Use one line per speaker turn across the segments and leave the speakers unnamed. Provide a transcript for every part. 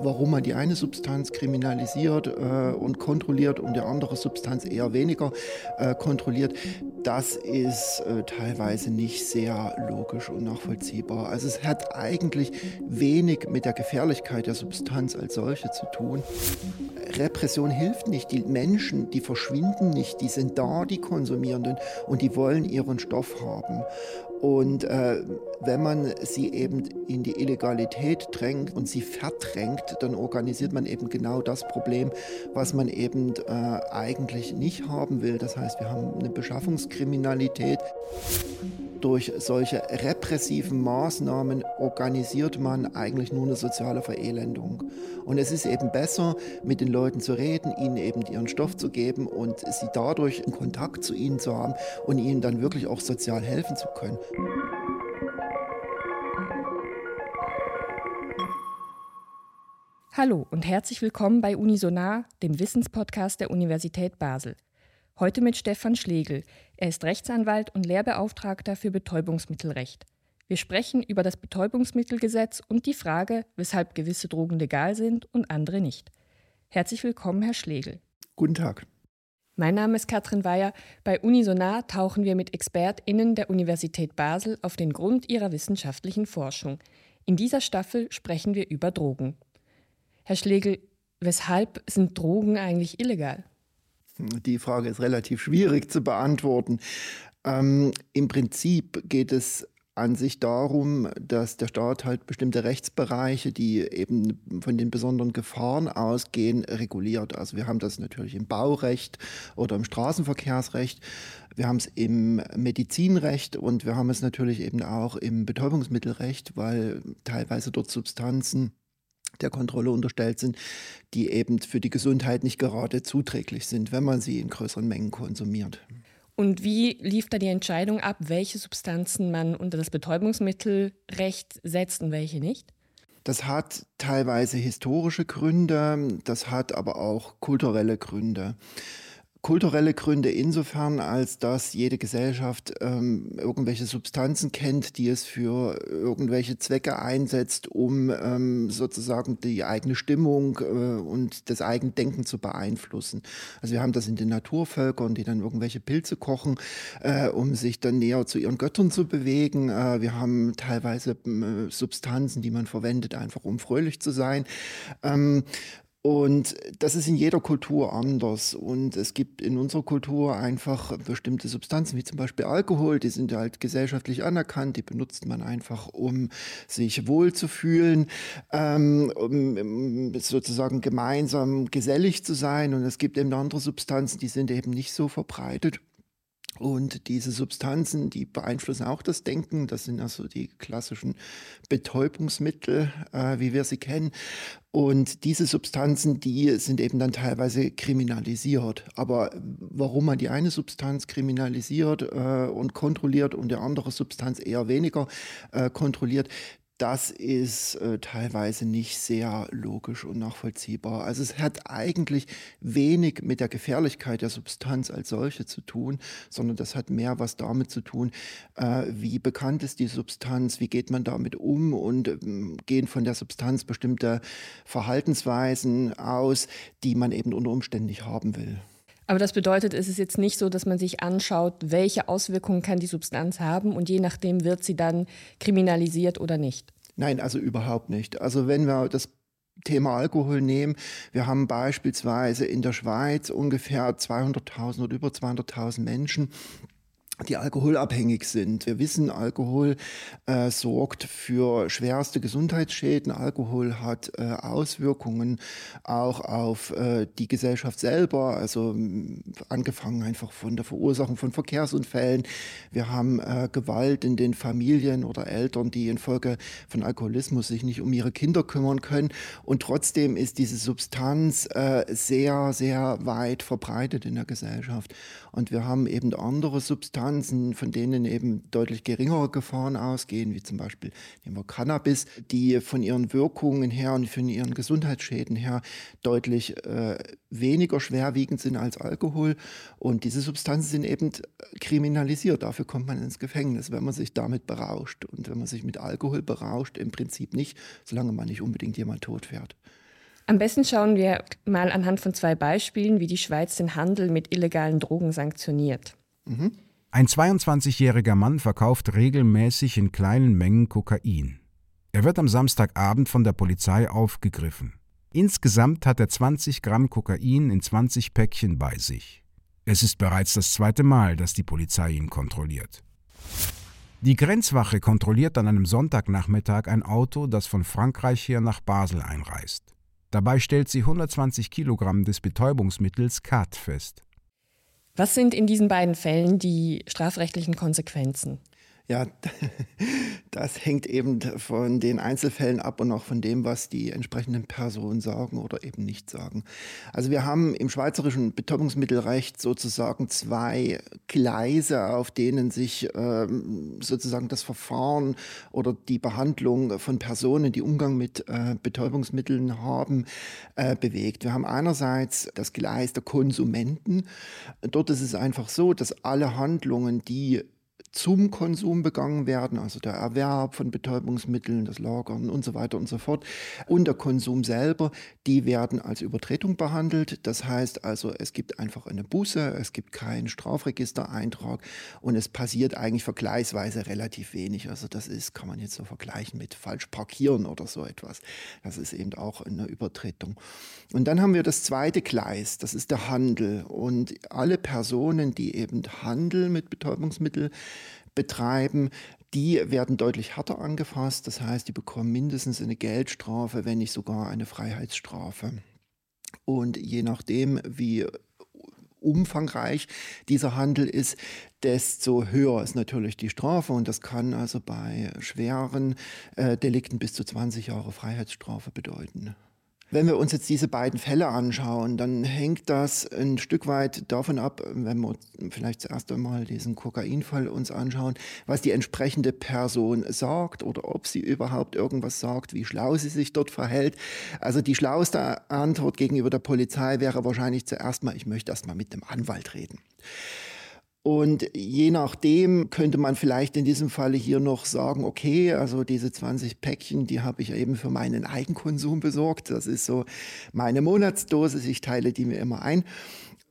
warum man die eine Substanz kriminalisiert äh, und kontrolliert und die andere Substanz eher weniger äh, kontrolliert, das ist äh, teilweise nicht sehr logisch und nachvollziehbar. Also es hat eigentlich wenig mit der Gefährlichkeit der Substanz als solche zu tun. Repression hilft nicht. Die Menschen, die verschwinden nicht, die sind da, die Konsumierenden, und die wollen ihren Stoff haben. Und äh, wenn man sie eben in die Illegalität drängt und sie verdrängt, dann organisiert man eben genau das Problem, was man eben äh, eigentlich nicht haben will. Das heißt, wir haben eine Beschaffungskriminalität durch solche repressiven Maßnahmen organisiert man eigentlich nur eine soziale Verelendung. Und es ist eben besser, mit den Leuten zu reden, ihnen eben ihren Stoff zu geben und sie dadurch einen Kontakt zu ihnen zu haben und ihnen dann wirklich auch sozial helfen zu können.
Hallo und herzlich willkommen bei Unisonar, dem Wissenspodcast der Universität Basel. Heute mit Stefan Schlegel. Er ist Rechtsanwalt und Lehrbeauftragter für Betäubungsmittelrecht. Wir sprechen über das Betäubungsmittelgesetz und die Frage, weshalb gewisse Drogen legal sind und andere nicht. Herzlich willkommen, Herr Schlegel.
Guten Tag.
Mein Name ist Katrin Weyer. Bei Unisonar tauchen wir mit ExpertInnen der Universität Basel auf den Grund ihrer wissenschaftlichen Forschung. In dieser Staffel sprechen wir über Drogen. Herr Schlegel, weshalb sind Drogen eigentlich illegal?
Die Frage ist relativ schwierig zu beantworten. Ähm, Im Prinzip geht es an sich darum, dass der Staat halt bestimmte Rechtsbereiche, die eben von den besonderen Gefahren ausgehen, reguliert. Also wir haben das natürlich im Baurecht oder im Straßenverkehrsrecht. Wir haben es im Medizinrecht und wir haben es natürlich eben auch im Betäubungsmittelrecht, weil teilweise dort Substanzen der Kontrolle unterstellt sind, die eben für die Gesundheit nicht gerade zuträglich sind, wenn man sie in größeren Mengen konsumiert.
Und wie lief da die Entscheidung ab, welche Substanzen man unter das Betäubungsmittelrecht setzt und welche nicht?
Das hat teilweise historische Gründe, das hat aber auch kulturelle Gründe kulturelle Gründe insofern, als dass jede Gesellschaft ähm, irgendwelche Substanzen kennt, die es für irgendwelche Zwecke einsetzt, um ähm, sozusagen die eigene Stimmung äh, und das eigene Denken zu beeinflussen. Also wir haben das in den Naturvölkern, die dann irgendwelche Pilze kochen, äh, um sich dann näher zu ihren Göttern zu bewegen. Äh, wir haben teilweise äh, Substanzen, die man verwendet, einfach um fröhlich zu sein. Ähm, und das ist in jeder Kultur anders. Und es gibt in unserer Kultur einfach bestimmte Substanzen, wie zum Beispiel Alkohol, die sind halt gesellschaftlich anerkannt, die benutzt man einfach, um sich wohlzufühlen, ähm, um sozusagen gemeinsam gesellig zu sein. Und es gibt eben andere Substanzen, die sind eben nicht so verbreitet. Und diese Substanzen, die beeinflussen auch das Denken. Das sind also die klassischen Betäubungsmittel, äh, wie wir sie kennen. Und diese Substanzen, die sind eben dann teilweise kriminalisiert. Aber warum man die eine Substanz kriminalisiert äh, und kontrolliert und die andere Substanz eher weniger äh, kontrolliert, das ist äh, teilweise nicht sehr logisch und nachvollziehbar. Also es hat eigentlich wenig mit der Gefährlichkeit der Substanz als solche zu tun, sondern das hat mehr was damit zu tun, äh, wie bekannt ist die Substanz, wie geht man damit um und ähm, gehen von der Substanz bestimmte Verhaltensweisen aus, die man eben unter Umständen nicht haben will.
Aber das bedeutet, es ist jetzt nicht so, dass man sich anschaut, welche Auswirkungen kann die Substanz haben und je nachdem wird sie dann kriminalisiert oder nicht.
Nein, also überhaupt nicht. Also wenn wir das Thema Alkohol nehmen. Wir haben beispielsweise in der Schweiz ungefähr 200.000 oder über 200.000 Menschen, die alkoholabhängig sind. Wir wissen, Alkohol äh, sorgt für schwerste Gesundheitsschäden. Alkohol hat äh, Auswirkungen auch auf äh, die Gesellschaft selber, also angefangen einfach von der Verursachung von Verkehrsunfällen. Wir haben äh, Gewalt in den Familien oder Eltern, die infolge von Alkoholismus sich nicht um ihre Kinder kümmern können. Und trotzdem ist diese Substanz äh, sehr, sehr weit verbreitet in der Gesellschaft. Und wir haben eben andere Substanzen, Substanzen, von denen eben deutlich geringere Gefahren ausgehen, wie zum Beispiel nehmen wir Cannabis, die von ihren Wirkungen her und von ihren Gesundheitsschäden her deutlich äh, weniger schwerwiegend sind als Alkohol. Und diese Substanzen sind eben kriminalisiert. Dafür kommt man ins Gefängnis, wenn man sich damit berauscht. Und wenn man sich mit Alkohol berauscht, im Prinzip nicht, solange man nicht unbedingt jemand tot fährt.
Am besten schauen wir mal anhand von zwei Beispielen, wie die Schweiz den Handel mit illegalen Drogen sanktioniert.
Mhm. Ein 22-jähriger Mann verkauft regelmäßig in kleinen Mengen Kokain. Er wird am Samstagabend von der Polizei aufgegriffen. Insgesamt hat er 20 Gramm Kokain in 20 Päckchen bei sich. Es ist bereits das zweite Mal, dass die Polizei ihn kontrolliert. Die Grenzwache kontrolliert an einem Sonntagnachmittag ein Auto, das von Frankreich her nach Basel einreist. Dabei stellt sie 120 Kilogramm des Betäubungsmittels Kat fest.
Was sind in diesen beiden Fällen die strafrechtlichen Konsequenzen?
Ja, das hängt eben von den Einzelfällen ab und auch von dem, was die entsprechenden Personen sagen oder eben nicht sagen. Also wir haben im schweizerischen Betäubungsmittelrecht sozusagen zwei Gleise, auf denen sich ähm, sozusagen das Verfahren oder die Behandlung von Personen, die Umgang mit äh, Betäubungsmitteln haben, äh, bewegt. Wir haben einerseits das Gleis der Konsumenten. Dort ist es einfach so, dass alle Handlungen, die zum Konsum begangen werden, also der Erwerb von Betäubungsmitteln, das Lagern und so weiter und so fort, und der Konsum selber, die werden als Übertretung behandelt. Das heißt also, es gibt einfach eine Buße, es gibt keinen Strafregistereintrag und es passiert eigentlich vergleichsweise relativ wenig. Also das ist, kann man jetzt so vergleichen mit falsch parkieren oder so etwas. Das ist eben auch eine Übertretung. Und dann haben wir das zweite Gleis, das ist der Handel. Und alle Personen, die eben handeln mit Betäubungsmitteln, betreiben, die werden deutlich härter angefasst. Das heißt, die bekommen mindestens eine Geldstrafe, wenn nicht sogar eine Freiheitsstrafe. Und je nachdem, wie umfangreich dieser Handel ist, desto höher ist natürlich die Strafe. Und das kann also bei schweren äh, Delikten bis zu 20 Jahre Freiheitsstrafe bedeuten. Wenn wir uns jetzt diese beiden Fälle anschauen, dann hängt das ein Stück weit davon ab, wenn wir vielleicht zuerst einmal diesen Kokainfall uns anschauen, was die entsprechende Person sagt oder ob sie überhaupt irgendwas sagt, wie schlau sie sich dort verhält. Also die schlauste Antwort gegenüber der Polizei wäre wahrscheinlich zuerst mal, ich möchte erst mal mit dem Anwalt reden. Und je nachdem könnte man vielleicht in diesem Falle hier noch sagen, okay, also diese 20 Päckchen, die habe ich eben für meinen Eigenkonsum besorgt. Das ist so meine Monatsdosis. Ich teile die mir immer ein.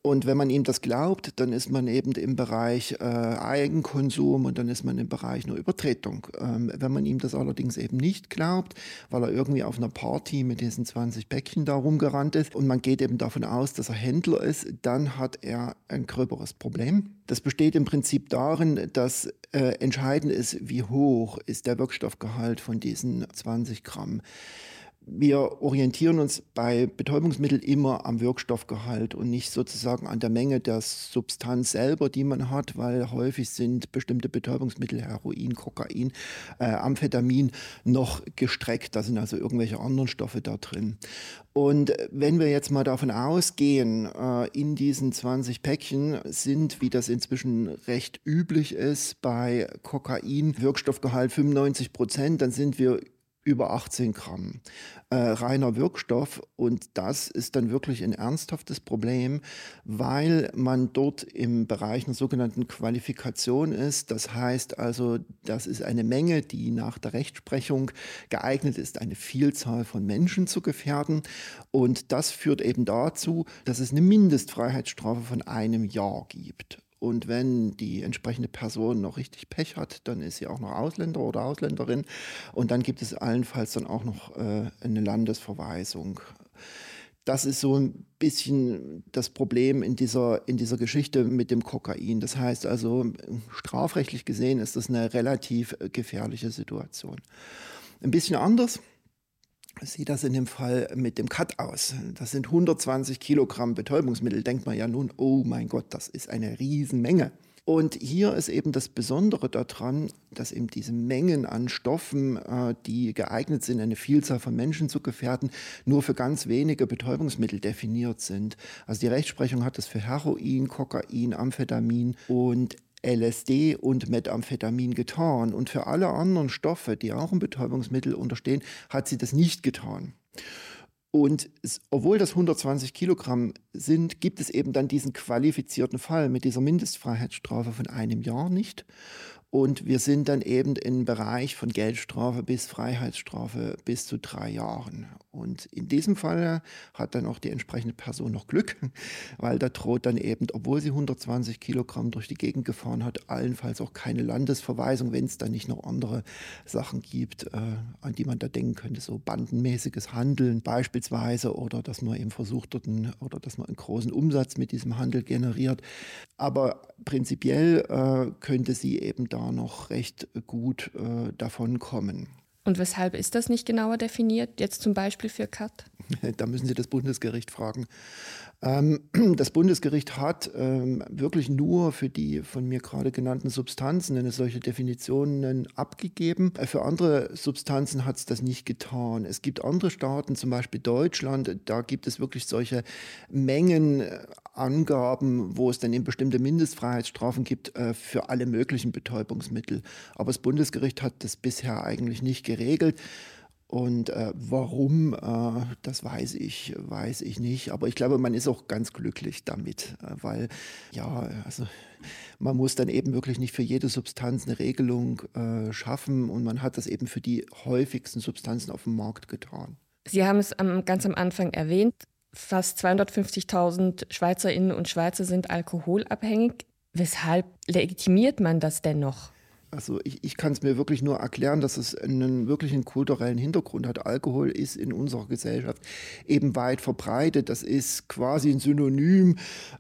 Und wenn man ihm das glaubt, dann ist man eben im Bereich äh, Eigenkonsum und dann ist man im Bereich nur Übertretung. Ähm, wenn man ihm das allerdings eben nicht glaubt, weil er irgendwie auf einer Party mit diesen 20 Päckchen da rumgerannt ist und man geht eben davon aus, dass er Händler ist, dann hat er ein gröberes Problem. Das besteht im Prinzip darin, dass äh, entscheidend ist, wie hoch ist der Wirkstoffgehalt von diesen 20 Gramm wir orientieren uns bei Betäubungsmitteln immer am Wirkstoffgehalt und nicht sozusagen an der Menge der Substanz selber, die man hat, weil häufig sind bestimmte Betäubungsmittel, Heroin, Kokain, äh, Amphetamin, noch gestreckt. Da sind also irgendwelche anderen Stoffe da drin. Und wenn wir jetzt mal davon ausgehen, äh, in diesen 20 Päckchen sind, wie das inzwischen recht üblich ist, bei Kokain Wirkstoffgehalt 95 Prozent, dann sind wir über 18 Gramm äh, reiner Wirkstoff. Und das ist dann wirklich ein ernsthaftes Problem, weil man dort im Bereich einer sogenannten Qualifikation ist. Das heißt also, das ist eine Menge, die nach der Rechtsprechung geeignet ist, eine Vielzahl von Menschen zu gefährden. Und das führt eben dazu, dass es eine Mindestfreiheitsstrafe von einem Jahr gibt. Und wenn die entsprechende Person noch richtig Pech hat, dann ist sie auch noch Ausländer oder Ausländerin. Und dann gibt es allenfalls dann auch noch äh, eine Landesverweisung. Das ist so ein bisschen das Problem in dieser, in dieser Geschichte mit dem Kokain. Das heißt also, strafrechtlich gesehen ist das eine relativ äh, gefährliche Situation. Ein bisschen anders sieht das in dem Fall mit dem Cut aus. Das sind 120 Kilogramm Betäubungsmittel. Denkt man ja nun, oh mein Gott, das ist eine Riesenmenge. Und hier ist eben das Besondere daran, dass eben diese Mengen an Stoffen, äh, die geeignet sind, eine Vielzahl von Menschen zu gefährden, nur für ganz wenige Betäubungsmittel definiert sind. Also die Rechtsprechung hat das für Heroin, Kokain, Amphetamin und LSD und Methamphetamin getan. Und für alle anderen Stoffe, die auch ein Betäubungsmittel unterstehen, hat sie das nicht getan. Und es, obwohl das 120 Kilogramm sind, gibt es eben dann diesen qualifizierten Fall mit dieser Mindestfreiheitsstrafe von einem Jahr nicht. Und wir sind dann eben im Bereich von Geldstrafe bis Freiheitsstrafe bis zu drei Jahren. Und in diesem Fall hat dann auch die entsprechende Person noch Glück, weil da droht dann eben, obwohl sie 120 Kilogramm durch die Gegend gefahren hat, allenfalls auch keine Landesverweisung, wenn es da nicht noch andere Sachen gibt, äh, an die man da denken könnte, so bandenmäßiges Handeln beispielsweise oder dass man eben versucht dort einen, oder dass man einen großen Umsatz mit diesem Handel generiert. Aber prinzipiell äh, könnte sie eben da noch recht gut äh, davon kommen.
Und weshalb ist das nicht genauer definiert, jetzt zum Beispiel für CAT?
Da müssen Sie das Bundesgericht fragen. Ähm, das Bundesgericht hat ähm, wirklich nur für die von mir gerade genannten Substanzen eine solche Definitionen abgegeben. Äh, für andere Substanzen hat es das nicht getan. Es gibt andere Staaten, zum Beispiel Deutschland, da gibt es wirklich solche Mengenangaben, wo es dann eben bestimmte Mindestfreiheitsstrafen gibt äh, für alle möglichen Betäubungsmittel. Aber das Bundesgericht hat das bisher eigentlich nicht geregelt. Und äh, warum, äh, das weiß ich, weiß ich nicht. Aber ich glaube, man ist auch ganz glücklich damit, äh, weil ja, also man muss dann eben wirklich nicht für jede Substanz eine Regelung äh, schaffen und man hat das eben für die häufigsten Substanzen auf dem Markt getan.
Sie haben es am, ganz am Anfang erwähnt, fast 250.000 Schweizerinnen und Schweizer sind alkoholabhängig. Weshalb legitimiert man das denn noch?
Also ich, ich kann es mir wirklich nur erklären, dass es einen wirklichen kulturellen Hintergrund hat. Alkohol ist in unserer Gesellschaft eben weit verbreitet. Das ist quasi ein Synonym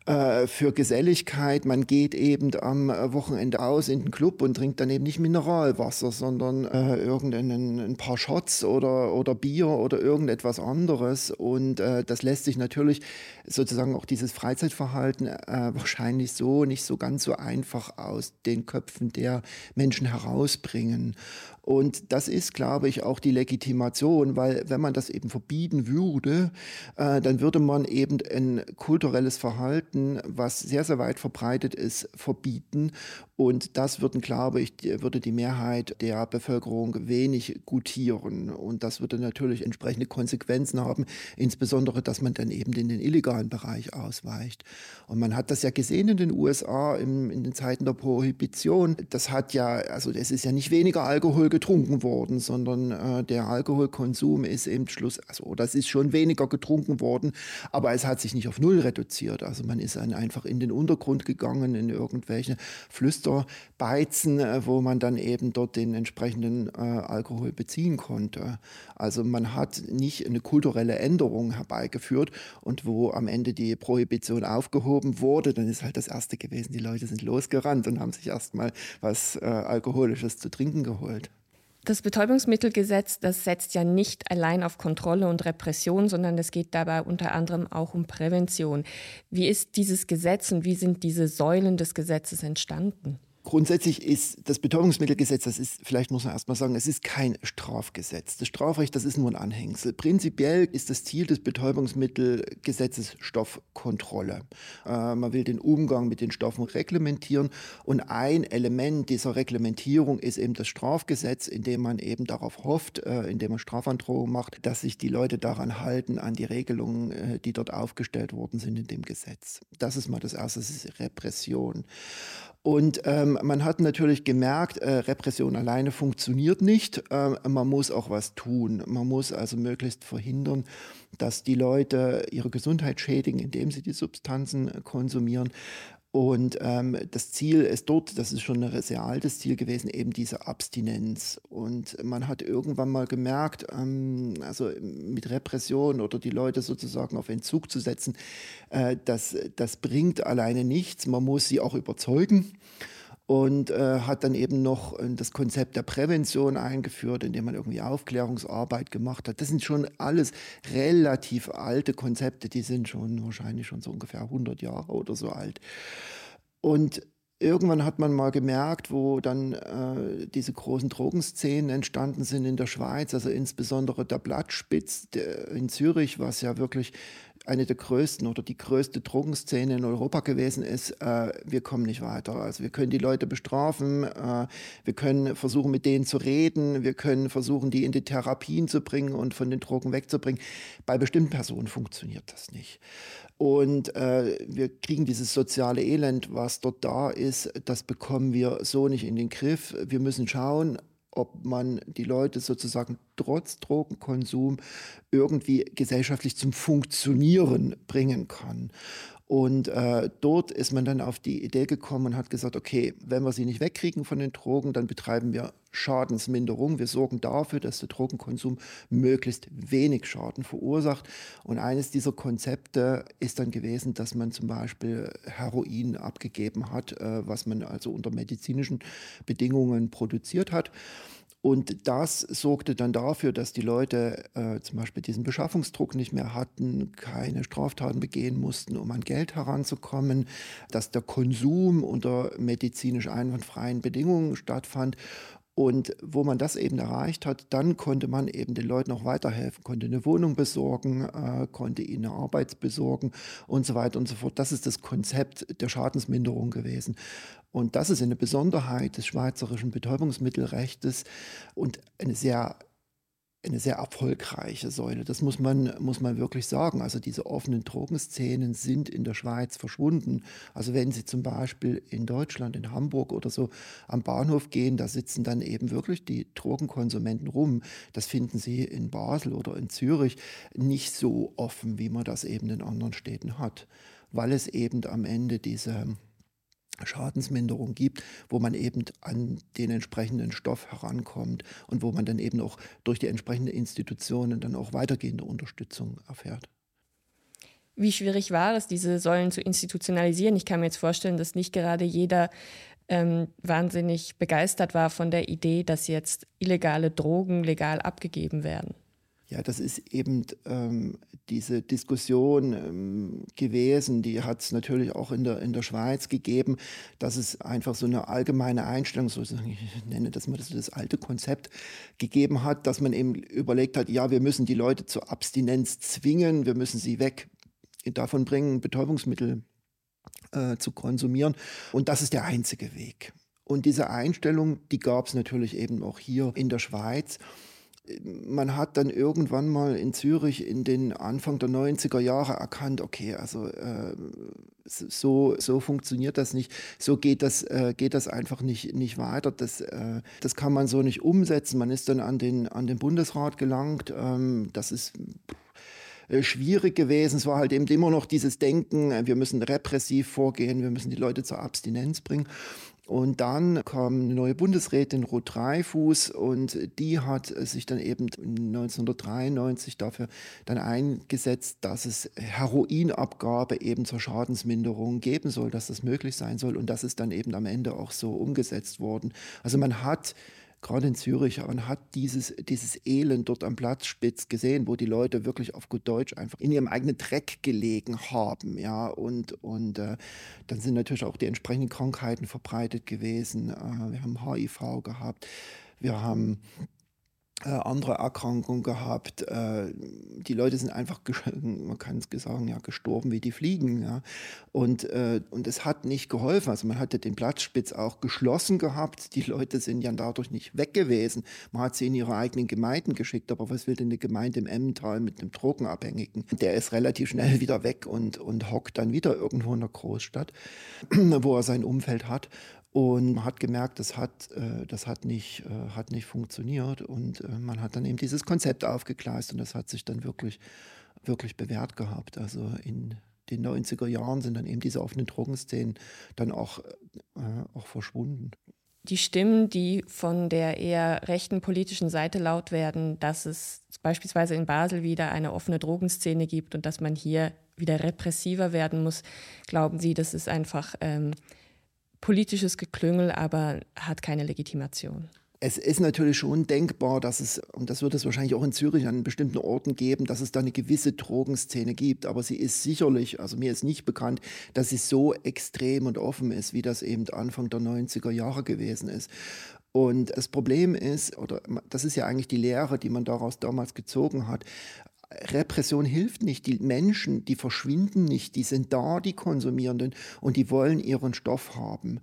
äh, für Geselligkeit. Man geht eben am Wochenende aus in den Club und trinkt dann eben nicht Mineralwasser, sondern äh, irgendein ein paar Shots oder, oder Bier oder irgendetwas anderes. Und äh, das lässt sich natürlich sozusagen auch dieses Freizeitverhalten äh, wahrscheinlich so nicht so ganz so einfach aus den Köpfen der Menschen Menschen herausbringen. Und das ist, glaube ich, auch die Legitimation, weil wenn man das eben verbieten würde, äh, dann würde man eben ein kulturelles Verhalten, was sehr, sehr weit verbreitet ist, verbieten. Und das würden, glaube ich, würde die Mehrheit der Bevölkerung wenig gutieren. Und das würde natürlich entsprechende Konsequenzen haben, insbesondere, dass man dann eben in den illegalen Bereich ausweicht. Und man hat das ja gesehen in den USA im, in den Zeiten der Prohibition. Das hat ja, also es ist ja nicht weniger Alkohol getrunken worden, sondern äh, der Alkoholkonsum ist im Schluss, also das ist schon weniger getrunken worden, aber es hat sich nicht auf Null reduziert. Also man ist dann einfach in den Untergrund gegangen, in irgendwelche Flüsterbeizen, äh, wo man dann eben dort den entsprechenden äh, Alkohol beziehen konnte. Also man hat nicht eine kulturelle Änderung herbeigeführt und wo am Ende die Prohibition aufgehoben wurde, dann ist halt das Erste gewesen, die Leute sind losgerannt und haben sich erstmal was äh, Alkoholisches zu trinken geholt.
Das Betäubungsmittelgesetz, das setzt ja nicht allein auf Kontrolle und Repression, sondern es geht dabei unter anderem auch um Prävention. Wie ist dieses Gesetz und wie sind diese Säulen des Gesetzes entstanden?
Grundsätzlich ist das Betäubungsmittelgesetz, das ist, vielleicht muss man erstmal sagen, es ist kein Strafgesetz. Das Strafrecht, das ist nur ein Anhängsel. Prinzipiell ist das Ziel des Betäubungsmittelgesetzes Stoffkontrolle. Äh, man will den Umgang mit den Stoffen reglementieren und ein Element dieser Reglementierung ist eben das Strafgesetz, in dem man eben darauf hofft, äh, indem man Strafandrohung macht, dass sich die Leute daran halten, an die Regelungen, äh, die dort aufgestellt worden sind in dem Gesetz. Das ist mal das Erste, das ist Repression. Und ähm, man hat natürlich gemerkt, äh, Repression alleine funktioniert nicht. Äh, man muss auch was tun. Man muss also möglichst verhindern, dass die Leute ihre Gesundheit schädigen, indem sie die Substanzen konsumieren. Und ähm, das Ziel ist dort, das ist schon ein sehr altes Ziel gewesen, eben diese Abstinenz. Und man hat irgendwann mal gemerkt, ähm, also mit Repression oder die Leute sozusagen auf Entzug zu setzen, äh, das, das bringt alleine nichts. Man muss sie auch überzeugen und äh, hat dann eben noch äh, das Konzept der Prävention eingeführt, indem man irgendwie Aufklärungsarbeit gemacht hat. Das sind schon alles relativ alte Konzepte, die sind schon wahrscheinlich schon so ungefähr 100 Jahre oder so alt. Und irgendwann hat man mal gemerkt, wo dann äh, diese großen Drogenszenen entstanden sind in der Schweiz, also insbesondere der Blattspitz in Zürich, was ja wirklich eine der größten oder die größte Drogenszene in Europa gewesen ist, äh, wir kommen nicht weiter. Also wir können die Leute bestrafen, äh, wir können versuchen, mit denen zu reden, wir können versuchen, die in die Therapien zu bringen und von den Drogen wegzubringen. Bei bestimmten Personen funktioniert das nicht. Und äh, wir kriegen dieses soziale Elend, was dort da ist, das bekommen wir so nicht in den Griff. Wir müssen schauen, ob man die Leute sozusagen trotz Drogenkonsum irgendwie gesellschaftlich zum Funktionieren bringen kann. Und äh, dort ist man dann auf die Idee gekommen und hat gesagt, okay, wenn wir sie nicht wegkriegen von den Drogen, dann betreiben wir Schadensminderung. Wir sorgen dafür, dass der Drogenkonsum möglichst wenig Schaden verursacht. Und eines dieser Konzepte ist dann gewesen, dass man zum Beispiel Heroin abgegeben hat, äh, was man also unter medizinischen Bedingungen produziert hat. Und das sorgte dann dafür, dass die Leute äh, zum Beispiel diesen Beschaffungsdruck nicht mehr hatten, keine Straftaten begehen mussten, um an Geld heranzukommen, dass der Konsum unter medizinisch einwandfreien Bedingungen stattfand und wo man das eben erreicht hat, dann konnte man eben den Leuten auch weiterhelfen, konnte eine Wohnung besorgen, äh, konnte ihnen eine Arbeit besorgen und so weiter und so fort. Das ist das Konzept der Schadensminderung gewesen. Und das ist eine Besonderheit des schweizerischen Betäubungsmittelrechts und eine sehr eine sehr erfolgreiche Säule. Das muss man, muss man wirklich sagen. Also diese offenen Drogenszenen sind in der Schweiz verschwunden. Also wenn Sie zum Beispiel in Deutschland, in Hamburg oder so am Bahnhof gehen, da sitzen dann eben wirklich die Drogenkonsumenten rum. Das finden Sie in Basel oder in Zürich nicht so offen, wie man das eben in anderen Städten hat, weil es eben am Ende diese Schadensminderung gibt, wo man eben an den entsprechenden Stoff herankommt und wo man dann eben auch durch die entsprechenden Institutionen dann auch weitergehende Unterstützung erfährt.
Wie schwierig war es, diese Säulen zu institutionalisieren? Ich kann mir jetzt vorstellen, dass nicht gerade jeder ähm, wahnsinnig begeistert war von der Idee, dass jetzt illegale Drogen legal abgegeben werden.
Ja, das ist eben ähm, diese Diskussion ähm, gewesen, die hat es natürlich auch in der, in der Schweiz gegeben, dass es einfach so eine allgemeine Einstellung, so ich nenne das mal das, das alte Konzept, gegeben hat, dass man eben überlegt hat, ja, wir müssen die Leute zur Abstinenz zwingen, wir müssen sie weg davon bringen, Betäubungsmittel äh, zu konsumieren. Und das ist der einzige Weg. Und diese Einstellung, die gab es natürlich eben auch hier in der Schweiz man hat dann irgendwann mal in Zürich in den Anfang der 90er Jahre erkannt, okay, also äh, so, so funktioniert das nicht, so geht das, äh, geht das einfach nicht, nicht weiter. Das, äh, das kann man so nicht umsetzen. Man ist dann an den, an den Bundesrat gelangt. Ähm, das ist äh, schwierig gewesen. Es war halt eben immer noch dieses Denken, äh, wir müssen repressiv vorgehen, wir müssen die Leute zur Abstinenz bringen. Und dann kam eine neue Bundesrätin Ruth Dreifuß und die hat sich dann eben 1993 dafür dann eingesetzt, dass es Heroinabgabe eben zur Schadensminderung geben soll, dass das möglich sein soll und das ist dann eben am Ende auch so umgesetzt worden. Also man hat gerade in Zürich, man hat dieses, dieses Elend dort am Platzspitz gesehen, wo die Leute wirklich auf gut Deutsch einfach in ihrem eigenen Dreck gelegen haben. Ja, und, und äh, dann sind natürlich auch die entsprechenden Krankheiten verbreitet gewesen. Äh, wir haben HIV gehabt, wir haben äh, andere Erkrankungen gehabt. Äh, die Leute sind einfach, man kann es sagen, ja, gestorben wie die Fliegen. Ja. Und, äh, und es hat nicht geholfen. Also man hatte den Platzspitz auch geschlossen gehabt. Die Leute sind ja dadurch nicht weg gewesen. Man hat sie in ihre eigenen Gemeinden geschickt. Aber was will denn eine Gemeinde im Emmental mit einem Drogenabhängigen? Der ist relativ schnell wieder weg und, und hockt dann wieder irgendwo in der Großstadt, wo er sein Umfeld hat. Und man hat gemerkt, das hat, äh, das hat, nicht, äh, hat nicht funktioniert. Und äh, man hat dann eben dieses Konzept aufgegleist und das hat sich dann wirklich, wirklich bewährt gehabt. Also in den 90er Jahren sind dann eben diese offenen Drogenszenen dann auch, auch verschwunden.
Die Stimmen, die von der eher rechten politischen Seite laut werden, dass es beispielsweise in Basel wieder eine offene Drogenszene gibt und dass man hier wieder repressiver werden muss, glauben Sie, das ist einfach ähm, politisches Geklüngel, aber hat keine Legitimation.
Es ist natürlich schon denkbar, dass es, und das wird es wahrscheinlich auch in Zürich an bestimmten Orten geben, dass es da eine gewisse Drogenszene gibt. Aber sie ist sicherlich, also mir ist nicht bekannt, dass sie so extrem und offen ist, wie das eben Anfang der 90er Jahre gewesen ist. Und das Problem ist, oder das ist ja eigentlich die Lehre, die man daraus damals gezogen hat, Repression hilft nicht. Die Menschen, die verschwinden nicht, die sind da, die Konsumierenden, und die wollen ihren Stoff haben.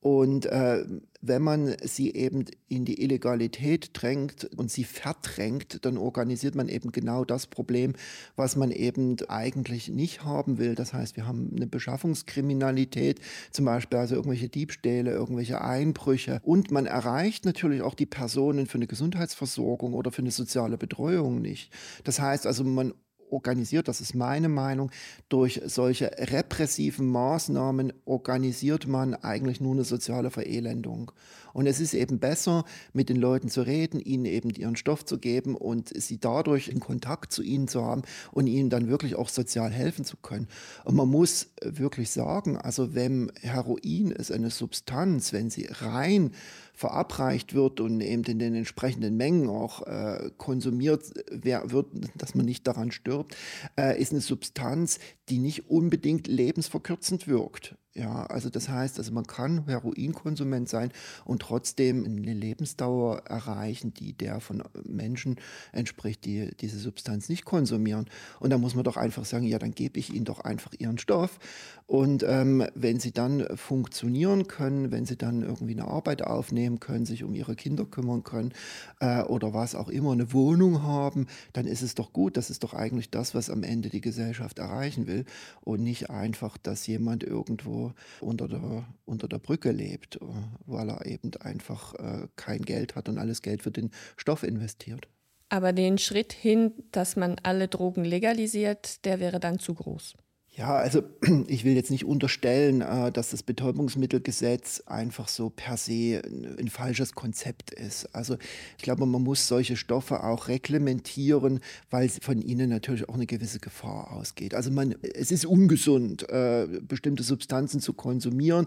Und äh, wenn man sie eben in die Illegalität drängt und sie verdrängt, dann organisiert man eben genau das Problem, was man eben eigentlich nicht haben will. Das heißt, wir haben eine Beschaffungskriminalität, zum Beispiel also irgendwelche Diebstähle, irgendwelche Einbrüche. Und man erreicht natürlich auch die Personen für eine Gesundheitsversorgung oder für eine soziale Betreuung nicht. Das heißt also, man organisiert, das ist meine Meinung, durch solche repressiven Maßnahmen organisiert man eigentlich nur eine soziale Verelendung. Und es ist eben besser, mit den Leuten zu reden, ihnen eben ihren Stoff zu geben und sie dadurch in Kontakt zu ihnen zu haben und ihnen dann wirklich auch sozial helfen zu können. Und man muss wirklich sagen, also wenn Heroin ist eine Substanz, wenn sie rein verabreicht wird und eben in den entsprechenden Mengen auch äh, konsumiert wird, dass man nicht daran stirbt, äh, ist eine Substanz, die nicht unbedingt lebensverkürzend wirkt. Ja, also das heißt, also man kann Heroinkonsument sein und trotzdem eine Lebensdauer erreichen, die der von Menschen entspricht, die diese Substanz nicht konsumieren. Und da muss man doch einfach sagen, ja, dann gebe ich ihnen doch einfach ihren Stoff. Und ähm, wenn sie dann funktionieren können, wenn sie dann irgendwie eine Arbeit aufnehmen können, sich um ihre Kinder kümmern können äh, oder was auch immer, eine Wohnung haben, dann ist es doch gut. Das ist doch eigentlich das, was am Ende die Gesellschaft erreichen will und nicht einfach, dass jemand irgendwo unter der, unter der Brücke lebt, äh, weil er eben einfach äh, kein Geld hat und alles Geld für den Stoff investiert.
Aber den Schritt hin, dass man alle Drogen legalisiert, der wäre dann zu groß.
Ja, also ich will jetzt nicht unterstellen, äh, dass das Betäubungsmittelgesetz einfach so per se ein falsches Konzept ist. Also ich glaube, man muss solche Stoffe auch reglementieren, weil von ihnen natürlich auch eine gewisse Gefahr ausgeht. Also man, es ist ungesund, äh, bestimmte Substanzen zu konsumieren.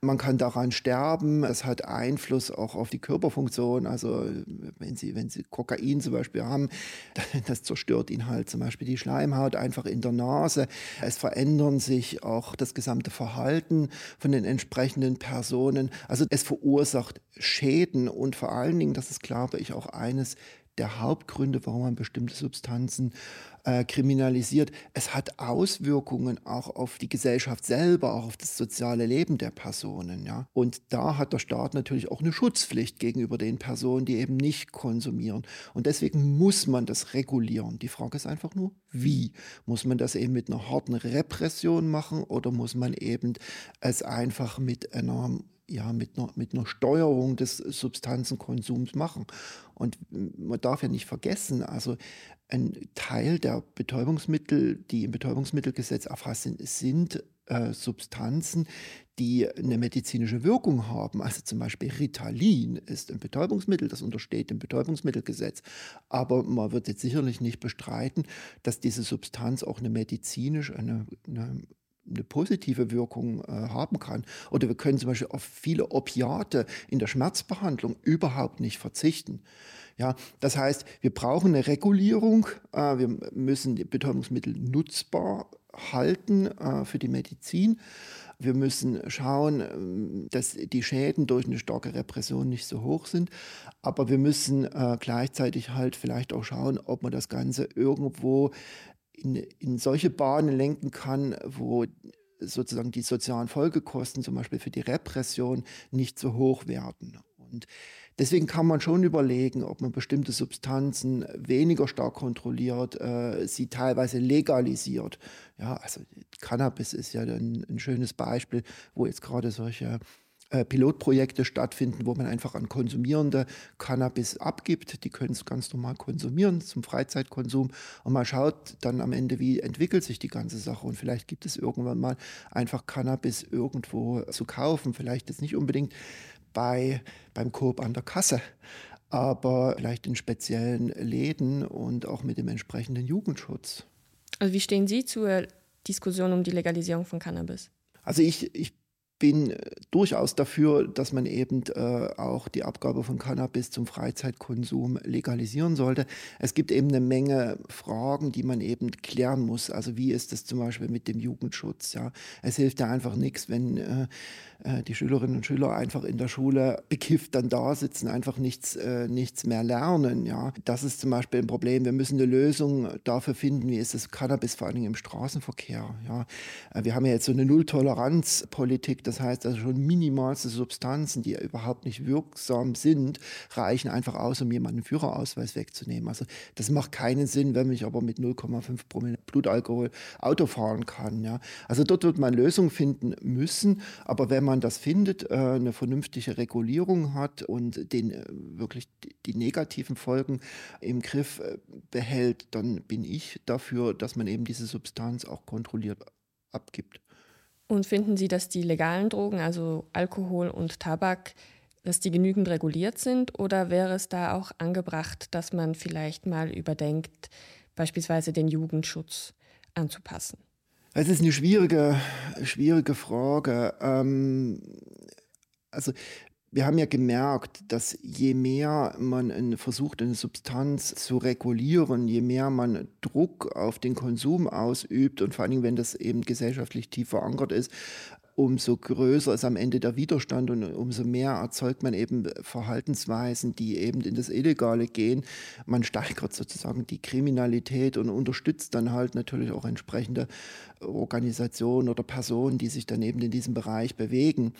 Man kann daran sterben. Es hat Einfluss auch auf die Körperfunktion. Also wenn Sie, wenn Sie Kokain zum Beispiel haben, das zerstört Ihnen halt zum Beispiel die Schleimhaut einfach in der Nase. Es verändern sich auch das gesamte Verhalten von den entsprechenden Personen. Also es verursacht Schäden und vor allen Dingen, das ist glaube ich auch eines der Hauptgründe, warum man bestimmte Substanzen äh, kriminalisiert. Es hat Auswirkungen auch auf die Gesellschaft selber, auch auf das soziale Leben der Personen. Ja? Und da hat der Staat natürlich auch eine Schutzpflicht gegenüber den Personen, die eben nicht konsumieren. Und deswegen muss man das regulieren. Die Frage ist einfach nur, wie? Muss man das eben mit einer harten Repression machen oder muss man eben es einfach mit einer ja, mit einer, mit einer Steuerung des Substanzenkonsums machen. Und man darf ja nicht vergessen, also ein Teil der Betäubungsmittel, die im Betäubungsmittelgesetz erfasst sind, sind äh, Substanzen, die eine medizinische Wirkung haben. Also zum Beispiel Ritalin ist ein Betäubungsmittel, das untersteht dem Betäubungsmittelgesetz. Aber man wird jetzt sicherlich nicht bestreiten, dass diese Substanz auch eine medizinisch, eine, eine eine positive Wirkung äh, haben kann. Oder wir können zum Beispiel auf viele Opiate in der Schmerzbehandlung überhaupt nicht verzichten. Ja, das heißt, wir brauchen eine Regulierung. Äh, wir müssen die Betäubungsmittel nutzbar halten äh, für die Medizin. Wir müssen schauen, ähm, dass die Schäden durch eine starke Repression nicht so hoch sind. Aber wir müssen äh, gleichzeitig halt vielleicht auch schauen, ob man das Ganze irgendwo in, in solche Bahnen lenken kann, wo sozusagen die sozialen Folgekosten zum Beispiel für die Repression nicht so hoch werden. Und deswegen kann man schon überlegen, ob man bestimmte Substanzen weniger stark kontrolliert, äh, sie teilweise legalisiert. Ja, also Cannabis ist ja ein, ein schönes Beispiel, wo jetzt gerade solche äh, Pilotprojekte stattfinden, wo man einfach an Konsumierende Cannabis abgibt. Die können es ganz normal konsumieren zum Freizeitkonsum und man schaut dann am Ende, wie entwickelt sich die ganze Sache und vielleicht gibt es irgendwann mal einfach Cannabis irgendwo zu kaufen. Vielleicht jetzt nicht unbedingt bei, beim Coop an der Kasse, aber vielleicht in speziellen Läden und auch mit dem entsprechenden Jugendschutz.
Also wie stehen Sie zur Diskussion um die Legalisierung von Cannabis?
Also ich, ich bin äh, durchaus dafür, dass man eben äh, auch die Abgabe von Cannabis zum Freizeitkonsum legalisieren sollte. Es gibt eben eine Menge Fragen, die man eben klären muss. Also wie ist es zum Beispiel mit dem Jugendschutz? Ja? Es hilft ja einfach nichts, wenn äh, äh, die Schülerinnen und Schüler einfach in der Schule bekifft dann da sitzen, einfach nichts, äh, nichts mehr lernen. Ja? Das ist zum Beispiel ein Problem. Wir müssen eine Lösung dafür finden, wie ist das Cannabis vor allem im Straßenverkehr. Ja? Äh, wir haben ja jetzt so eine Nulltoleranzpolitik, Das heißt also schon minimalste Substanzen, die überhaupt nicht wirksam sind, reichen einfach aus, um jemanden Führerausweis wegzunehmen. Also das macht keinen Sinn, wenn ich aber mit 0,5 Promille Blutalkohol Auto fahren kann. Ja. Also dort wird man Lösungen finden müssen. Aber wenn man das findet, äh, eine vernünftige Regulierung hat und den äh, wirklich die negativen Folgen im Griff äh, behält, dann bin ich dafür, dass man eben diese Substanz auch kontrolliert abgibt.
Und finden Sie, dass die legalen Drogen, also Alkohol und Tabak, dass die genügend reguliert sind? Oder wäre es da auch angebracht, dass man vielleicht mal überdenkt, beispielsweise den Jugendschutz anzupassen?
Es ist eine schwierige, schwierige Frage. Ähm, also wir haben ja gemerkt, dass je mehr man versucht, eine Substanz zu regulieren, je mehr man Druck auf den Konsum ausübt und vor allem, wenn das eben gesellschaftlich tief verankert ist, umso größer ist am Ende der Widerstand und umso mehr erzeugt man eben Verhaltensweisen, die eben in das Illegale gehen. Man steigert sozusagen die Kriminalität und unterstützt dann halt natürlich auch entsprechende Organisationen oder Personen, die sich dann eben in diesem Bereich bewegen.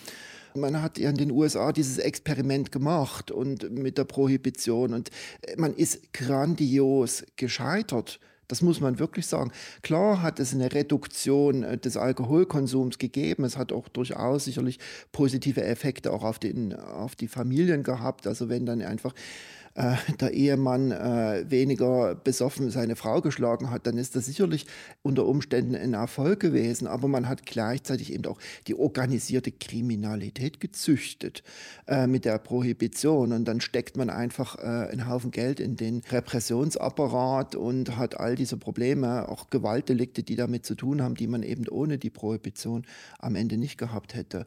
Man hat ja in den USA dieses Experiment gemacht und mit der Prohibition und man ist grandios gescheitert. Das muss man wirklich sagen. Klar hat es eine Reduktion äh, des Alkoholkonsums gegeben. Es hat auch durchaus sicherlich positive Effekte auch auf, den, auf die Familien gehabt. Also wenn dann einfach äh, der Ehemann äh, weniger besoffen seine Frau geschlagen hat, dann ist das sicherlich unter Umständen ein Erfolg gewesen. Aber man hat gleichzeitig eben auch die organisierte Kriminalität gezüchtet äh, mit der Prohibition. Und dann steckt man einfach äh, einen Haufen Geld in den Repressionsapparat und hat all diese Probleme, auch Gewaltdelikte, die damit zu tun haben, die man eben ohne die Prohibition am Ende nicht gehabt hätte.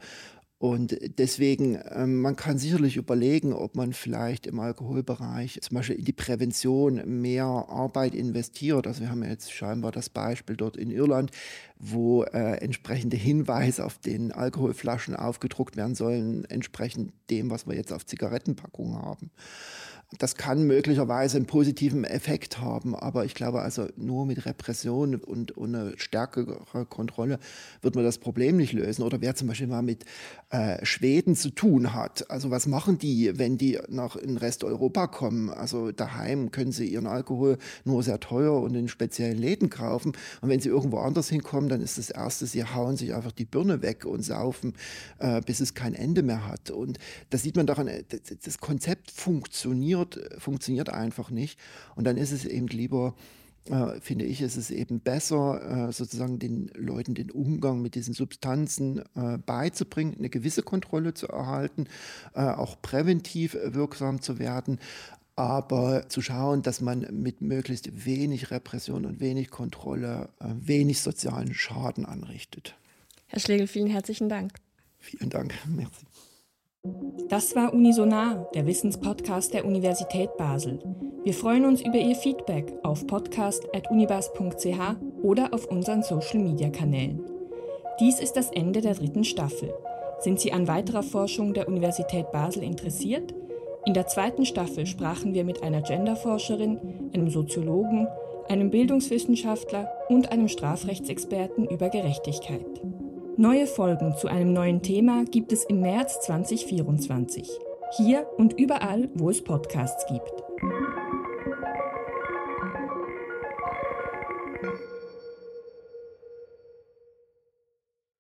Und deswegen, ähm, man kann sicherlich überlegen, ob man vielleicht im Alkoholbereich zum Beispiel in die Prävention mehr Arbeit investiert. Also wir haben jetzt scheinbar das Beispiel dort in Irland, wo äh, entsprechende Hinweise auf den Alkoholflaschen aufgedruckt werden sollen, entsprechend dem, was wir jetzt auf Zigarettenpackungen haben. Das kann möglicherweise einen positiven Effekt haben, aber ich glaube also nur mit Repression und, eine stärkere Kontrolle wird man das Problem nicht lösen. Oder wer zum Beispiel mal mit äh, Schweden zu tun hat, also was machen die, wenn die nach in Rest Europa kommen? Also daheim können sie ihren Alkohol nur sehr teuer und in speziellen Läden kaufen. Und wenn sie irgendwo anders hinkommen, dann ist das Erste, sie hauen sich einfach die Birne weg und saufen, äh, bis es kein Ende mehr hat. Und da sieht man daran, äh, das Konzept funktioniert funktioniert, funktioniert einfach nicht. Und dann ist es eben lieber, äh, finde ich, ist es eben besser, äh, sozusagen den Leuten den Umgang mit diesen Substanzen äh, beizubringen, eine gewisse Kontrolle zu erhalten, äh, auch präventiv wirksam zu werden, aber zu schauen, dass man mit möglichst wenig Repression und wenig Kontrolle äh, wenig sozialen Schaden anrichtet.
Herr Schlegel, vielen herzlichen Dank.
Vielen Dank. Merci.
Das war Unisonar, der Wissenspodcast der Universität Basel. Wir freuen uns über Ihr Feedback auf podcast.unibas.ch oder auf unseren Social-Media-Kanälen. Dies ist das Ende der dritten Staffel. Sind Sie an weiterer Forschung der Universität Basel interessiert? In der zweiten Staffel sprachen wir mit einer Genderforscherin, einem Soziologen, einem Bildungswissenschaftler und einem Strafrechtsexperten über Gerechtigkeit. Neue Folgen zu einem neuen Thema gibt es im März 2024. Hier und überall, wo es Podcasts gibt.